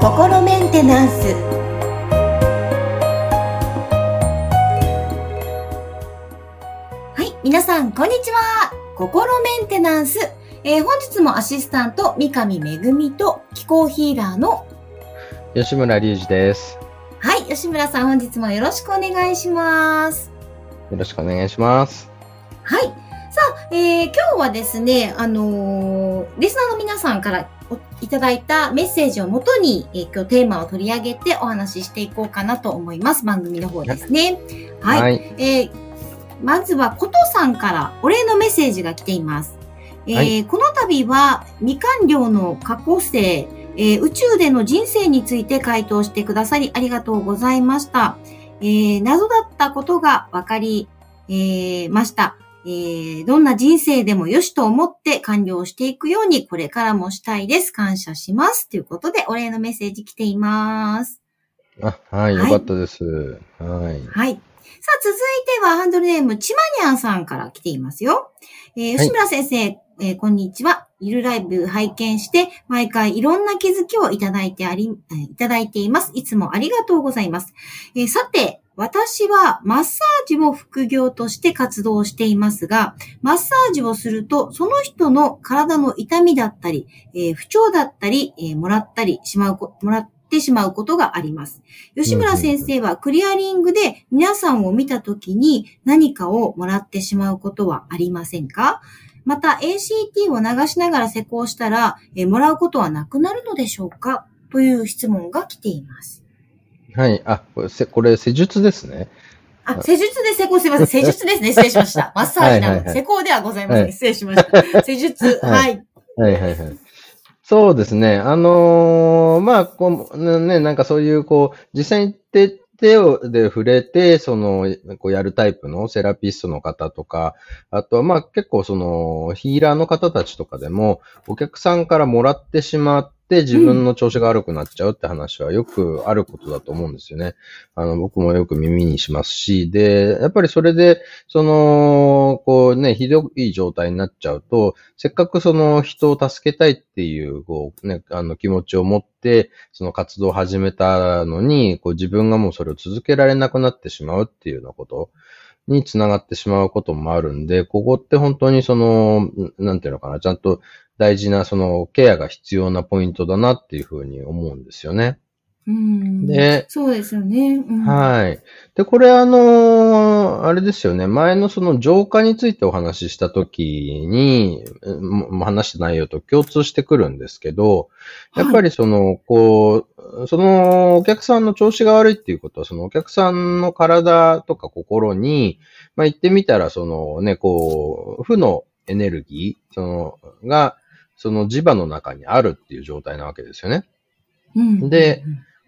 心メンテナンス。はい皆さんこんにちは。心メンテナンス、えー、本日もアシスタント三上恵と気候ヒーラーの吉村隆二です。はい吉村さん本日もよろしくお願いします。よろしくお願いします。はいさあ、えー、今日はですね、あのー、リスナーの皆さんからいただいたメッセージをもとに、えー、今日テーマを取り上げてお話ししていこうかなと思います。番組の方ですね。はい。はい、えー、まずは、ことさんからお礼のメッセージが来ています。えー、はい、この度は、未完了の過去生、えー、宇宙での人生について回答してくださりありがとうございました。えー、謎だったことが分かり、えー、ました。えー、どんな人生でもよしと思って完了していくようにこれからもしたいです。感謝します。ということで、お礼のメッセージ来ています。あ、はい、よかったです。はい。はい。さあ、続いてはハンドルネーム、ちまにゃんさんから来ていますよ。えー、吉村先生、はい、えー、こんにちは。ゆるライブ拝見して、毎回いろんな気づきをいただいてあり、いただいています。いつもありがとうございます。えー、さて、私はマッサージを副業として活動していますが、マッサージをすると、その人の体の痛みだったり、えー、不調だったり、えー、もらったりしまうもらってしまうことがあります。吉村先生はクリアリングで皆さんを見たときに何かをもらってしまうことはありませんか？また ACT を流しながら施工したら、えー、もらうことはなくなるのでしょうか？という質問が来ています。はい。あ、これ、せこれ施術ですね。あ、施術で施工すいません。施術ですね。失礼しました。マッサージなの。施工ではございません。失礼しました。施術。はい。はいはいはい。そうですね。あのー、まあ、こう、ね、なんかそういう、こう、実際に手、手をで触れて、その、こうやるタイプのセラピストの方とか、あとはまあ結構その、ヒーラーの方たちとかでも、お客さんからもらってしまっって自分の調子が悪くなっちゃうって話はよくあることだと思うんですよね。あの、僕もよく耳にしますし、で、やっぱりそれで、その、こうね、ひどい状態になっちゃうと、せっかくその人を助けたいっていう、こうね、あの気持ちを持って、その活動を始めたのに、こう自分がもうそれを続けられなくなってしまうっていうようなこと。につながってしまうこともあるんで、ここって本当にその、なんていうのかな、ちゃんと大事なそのケアが必要なポイントだなっていうふうに思うんですよね。うん。で、そうですよね。うん、はい。で、これあのー、あれですよね。前のその浄化についてお話ししたときに、話した内容と共通してくるんですけど、やっぱりその、はい、こう、そのお客さんの調子が悪いっていうことは、そのお客さんの体とか心に、まあ言ってみたら、そのね、こう、負のエネルギー、その、が、その磁場の中にあるっていう状態なわけですよね。うん、で、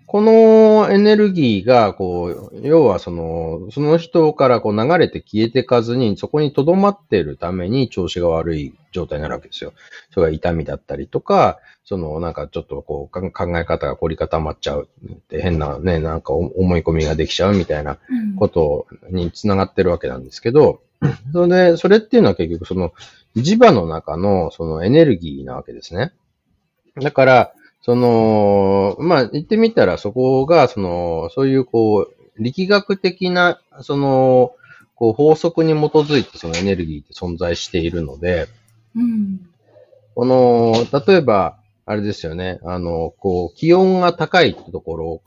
このエネルギーが、こう、要はその、その人からこう流れて消えていかずに、そこに留まっているために調子が悪い状態になるわけですよ。それが痛みだったりとか、その、なんかちょっとこう、考え方が凝り固まっちゃうって変なね、なんか思い込みができちゃうみたいなことにつながってるわけなんですけど、それで、それっていうのは結局その、磁場の中のそのエネルギーなわけですね。だから、その、まあ、言ってみたらそこが、その、そういうこう、力学的な、その、こう法則に基づいてそのエネルギーって存在しているので、うん、この、例えば、あれですよね、あの、こう、気温が高いところ、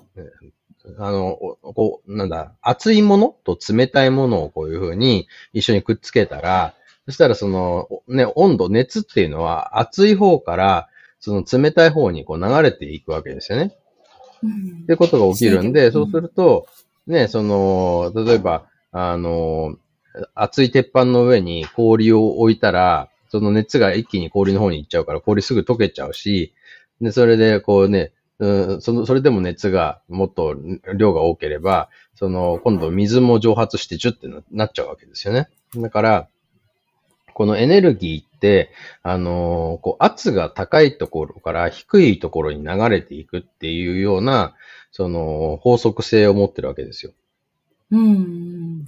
あの、こう、なんだ、熱いものと冷たいものをこういうふうに一緒にくっつけたら、そしたらその、ね、温度、熱っていうのは熱い方から、その冷たい方にこう流れていくわけですよね。うん、ってことが起きるんで、そうすると、ね、その、例えば、あの、熱い鉄板の上に氷を置いたら、その熱が一気に氷の方に行っちゃうから、氷すぐ溶けちゃうし、で、それで、こうね、うん、その、それでも熱がもっと量が多ければ、その、今度水も蒸発してジュってなっちゃうわけですよね。だから、このエネルギーって、あのー、こう圧が高いところから低いところに流れていくっていうような、その法則性を持ってるわけですよ。うん。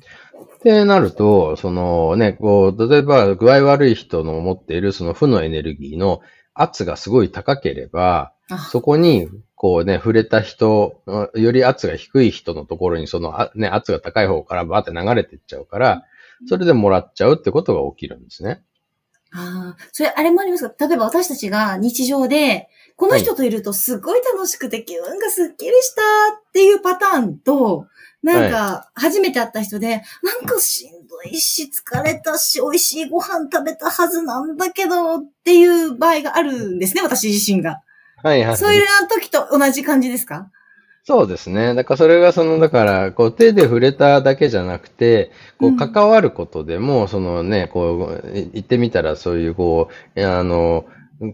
ってなると、そのね、こう、例えば具合悪い人の持っているその負のエネルギーの圧がすごい高ければ、そこに、こうね、触れた人、より圧が低い人のところにその、ね、圧が高い方からバーって流れていっちゃうから、それでもらっちゃうってことが起きるんですね。ああ、それあれもありますか？例えば私たちが日常で、この人といるとすごい楽しくて気分がスッキリしたっていうパターンと、なんか、初めて会った人で、なんかしんどいし、疲れたし、美味しいご飯食べたはずなんだけど、っていう場合があるんですね、私自身が。はいはい。そういう時と同じ感じですか？そうですね。だからそれがその、だから、こう手で触れただけじゃなくて、こう関わることでも、うん、そのね、こう、言ってみたらそういうこう、あの、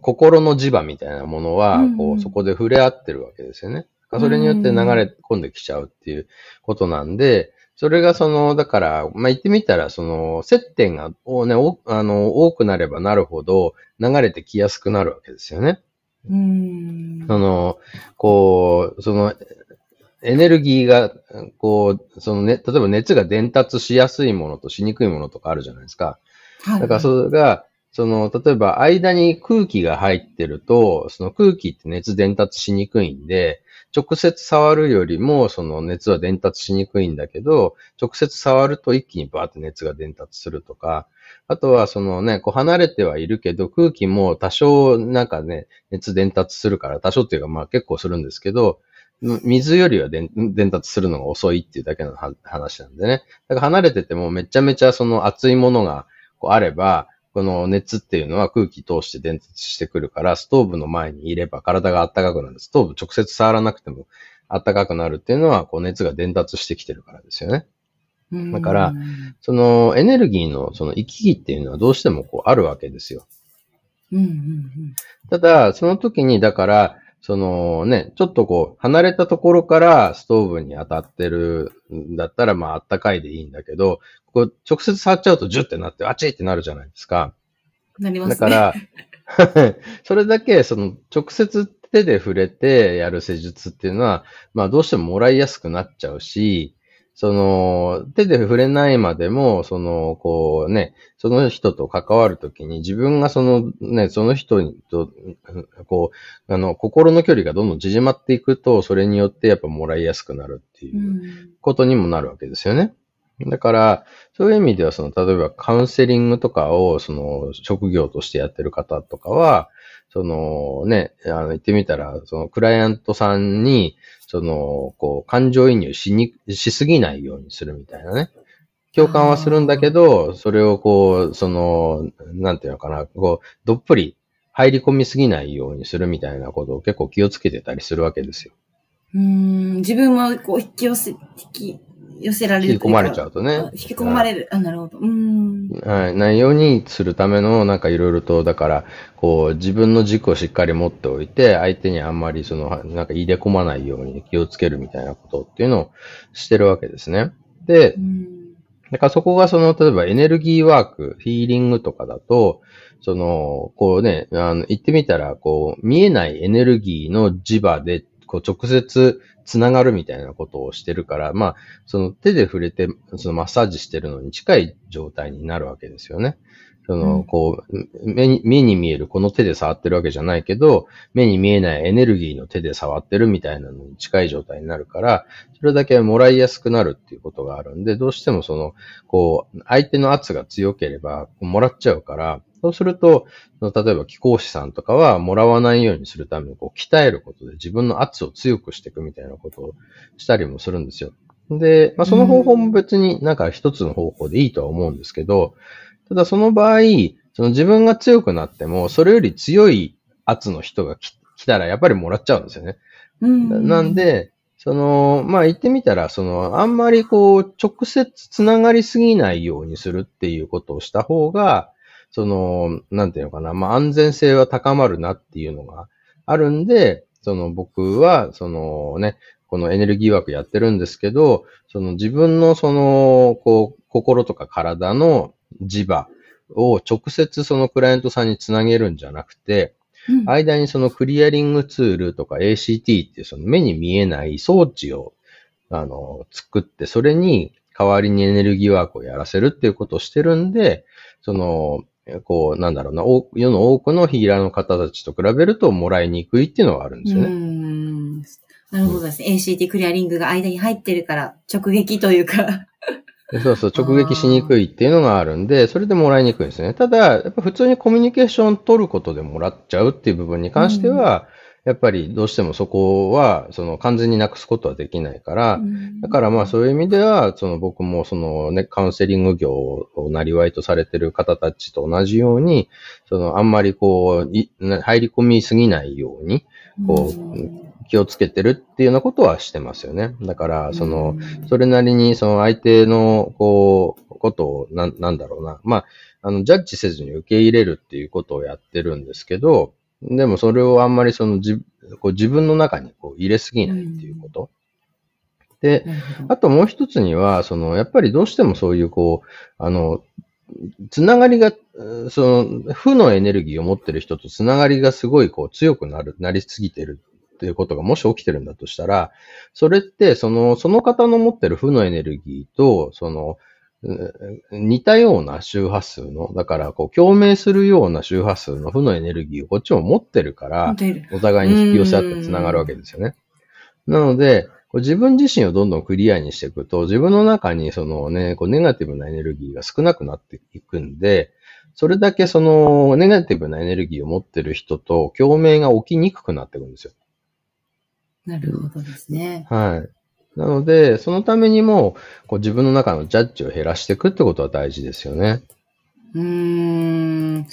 心の磁場みたいなものは、こう、そこで触れ合ってるわけですよね。それによって流れ込んできちゃうっていうことなんで、それがその、だから、まあ、言ってみたら、その、接点が、ね、あの、多くなればなるほど、流れてきやすくなるわけですよね。うん。その、こう、その、エネルギーが、こう、そのね、例えば熱が伝達しやすいものとしにくいものとかあるじゃないですか。はい。だからそれが、その、例えば間に空気が入ってると、その空気って熱伝達しにくいんで、直接触るよりも、その熱は伝達しにくいんだけど、直接触ると一気にバーって熱が伝達するとか、あとはそのね、こう離れてはいるけど、空気も多少なんかね、熱伝達するから、多少っていうかまあ結構するんですけど、水よりは伝達するのが遅いっていうだけの話なんでね。だから離れててもめちゃめちゃその熱いものがこうあれば、この熱っていうのは空気通して伝達してくるから、ストーブの前にいれば体が暖かくなる。ストーブ直接触らなくても暖かくなるっていうのは、こう熱が伝達してきてるからですよね。だから、そのエネルギーのその行き来っていうのはどうしてもこうあるわけですよ。ただ、その時に、だから、そのね、ちょっとこう、離れたところからストーブに当たってるんだったら、まあ、あったかいでいいんだけど、こう、直接触っちゃうとジュってなって、あちってなるじゃないですか。なりますね。だから、それだけ、その、直接手で触れてやる施術っていうのは、まあ、どうしてももらいやすくなっちゃうし、その、手で触れないまでも、その、こうね、その人と関わるときに自分がそのね、その人と、こう、あの、心の距離がどんどん縮まっていくと、それによってやっぱもらいやすくなるっていうことにもなるわけですよね。だから、そういう意味では、その、例えばカウンセリングとかを、その、職業としてやってる方とかは、そのね、あの、言ってみたら、その、クライアントさんに、その、こう、感情移入しに、しすぎないようにするみたいなね。共感はするんだけど、それをこう、その、なんていうのかな、こう、どっぷり入り込みすぎないようにするみたいなことを結構気をつけてたりするわけですよ。うん、自分もこう引き寄せ、引き寄せられる引き込まれちゃうとね。引き込まれる。あ、なるほど。うん。はい。ないようにするための、なんかいろいろと、だから、こう、自分の軸をしっかり持っておいて、相手にあんまりその、なんか入れ込まないように気をつけるみたいなことっていうのをしてるわけですね。で、だからそこがその、例えばエネルギーワーク、ヒーリングとかだと、その、こうね、あの、言ってみたら、こう、見えないエネルギーの磁場で、こう、直接つながるみたいなことをしてるから、まあ、その手で触れて、そのマッサージしてるのに近い状態になるわけですよね。その、こう、目に、目に見えるこの手で触ってるわけじゃないけど、目に見えないエネルギーの手で触ってるみたいなのに近い状態になるから、それだけもらいやすくなるっていうことがあるんで、どうしてもその、こう、相手の圧が強ければ、もらっちゃうから、そうすると、例えば気候師さんとかはもらわないようにするためにこう鍛えることで自分の圧を強くしていくみたいなことをしたりもするんですよ。で、まあ、その方法も別になんか一つの方法でいいとは思うんですけど、ただその場合、その自分が強くなっても、それより強い圧の人が来たらやっぱりもらっちゃうんですよね。うん、なんで、その、まあ、言ってみたら、その、あんまりこう、直接つながりすぎないようにするっていうことをした方が、その、なんていうのかな、まあ、安全性は高まるなっていうのがあるんで、その僕は、そのね、このエネルギー枠やってるんですけど、その自分のその、こう、心とか体の磁場を直接そのクライアントさんにつなげるんじゃなくて、うん、間にそのクリアリングツールとか ACT っていうその目に見えない装置を、あの、作って、それに代わりにエネルギーワークをやらせるっていうことをしてるんで、その、こう、なんだろうな、世の多くのヒーラーの方たちと比べるともらいにくいっていうのがあるんですよね。うんなるほどですね。ACT クリアリングが間に入ってるから、直撃というかそうそう、直撃しにくいっていうのがあるんで、それでもらいにくいんですね。ただ、やっぱ普通にコミュニケーション取ることでもらっちゃうっていう部分に関しては、やっぱりどうしてもそこは、その完全になくすことはできないから、だからまあそういう意味では、その僕もそのね、カウンセリング業をなりわいとされてる方たちと同じように、そのあんまりこう、入り込みすぎないように、こう、気をつけてるっていうようなことはしてますよね。だから、その、それなりに、その相手の、こう、ことを、な、なんだろうな。まあ、あの、ジャッジせずに受け入れるっていうことをやってるんですけど、でもそれをあんまりそのじこう自分の中にこう入れすぎないっていうこと。で、あともう一つには、その、やっぱりどうしてもそういうこう、あの、つながりが、その、負のエネルギーを持ってる人とつながりがすごいこう強くなる、なりすぎてるっていうことがもし起きてるんだとしたら、それってその、その方の持ってる負のエネルギーと、その、似たような周波数の、だから、こう、共鳴するような周波数の負のエネルギーをこっちも持ってるから、お互いに引き寄せ合って繋がるわけですよね。なので、自分自身をどんどんクリアにしていくと、自分の中にそのね、こうネガティブなエネルギーが少なくなっていくんで、それだけそのネガティブなエネルギーを持ってる人と共鳴が起きにくくなっていくんですよ。なるほどですね。はい。なので、そのためにも、こう自分の中のジャッジを減らしていくってことは大事ですよね。うーん。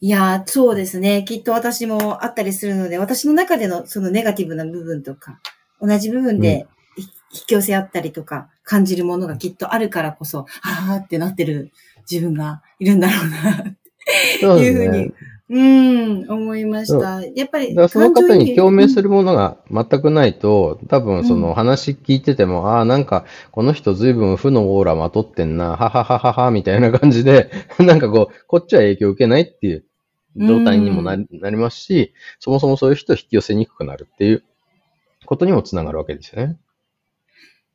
いや、そうですね。きっと私もあったりするので、私の中でのそのネガティブな部分とか、同じ部分で引き寄せ合ったりとか、感じるものがきっとあるからこそ、あーってなってる自分がいるんだろうな、っていうふうにうん、思いました。やっぱり。その方に共鳴するものが全くないと、多分その話聞いてても、うん、ああ、なんか、この人随分負のオーラまとってんな、ははははは、みたいな感じで、なんかこう、こっちは影響を受けないっていう状態にもなりうん、なりますし、そもそもそういう人を引き寄せにくくなるっていうことにもつながるわけですよね。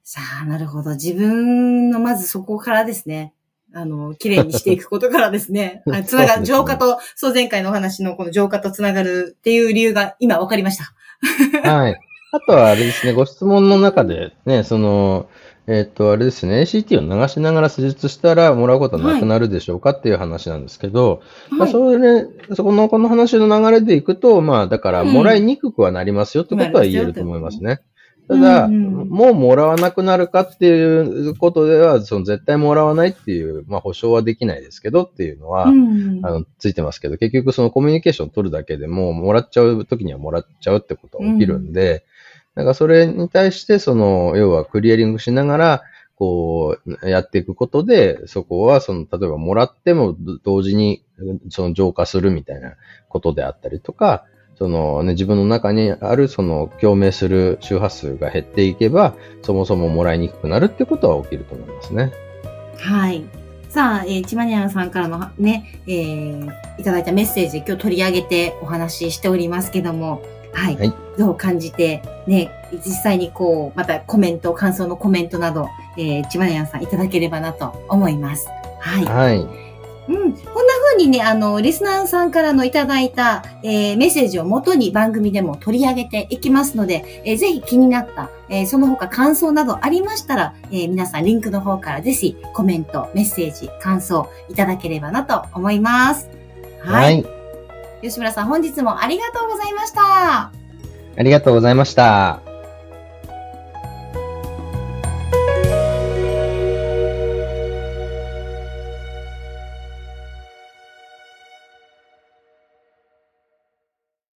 さあ、なるほど。自分のまずそこからですね。あの、綺麗にしていくことからですね、つながる、浄化と、そう前回のお話のこの浄化とつながるっていう理由が今分かりました。はい。あとはあれですね、ご質問の中でね、その、えっ、と、あれですね、ACT を流しながら施術したらもらうことはなくなるでしょうかっていう話なんですけど、はい、まあ、それ、そこの、この話の流れでいくと、まあ、だから、もらいにくくはなりますよってことは言えると思いますね。ただ、うんうん、もうもらわなくなるかっていうことでは、その絶対もらわないっていう、まあ保証はできないですけどっていうのは、うんうん、あの、ついてますけど、結局そのコミュニケーション取るだけでも、もらっちゃう時にはもらっちゃうってことは起きるんで、うん、なんかそれに対して、その、要はクリアリングしながら、こう、やっていくことで、そこは、その、例えばもらっても同時に、その浄化するみたいなことであったりとか、そのね、自分の中にあるその共鳴する周波数が減っていけば、そもそももらいにくくなるってことは起きると思いますね。はい。さあ、えー、ちまにゃんさんからのね、えー、いただいたメッセージ、今日取り上げてお話ししておりますけども、はい。はい、どう感じて、ね、実際にこう、またコメント、感想のコメントなど、えー、ちまにゃんさんいただければなと思います。はい。はい。うん。こんな風にね、あの、リスナーさんからのいただいた、えー、メッセージをもとに番組でも取り上げていきますので、えー、ぜひ気になった、えー、その他感想などありましたら、えー、皆さんリンクの方からぜひコメント、メッセージ、感想いただければなと思います。はい。はい、吉村さん、本日もありがとうございました。ありがとうございました。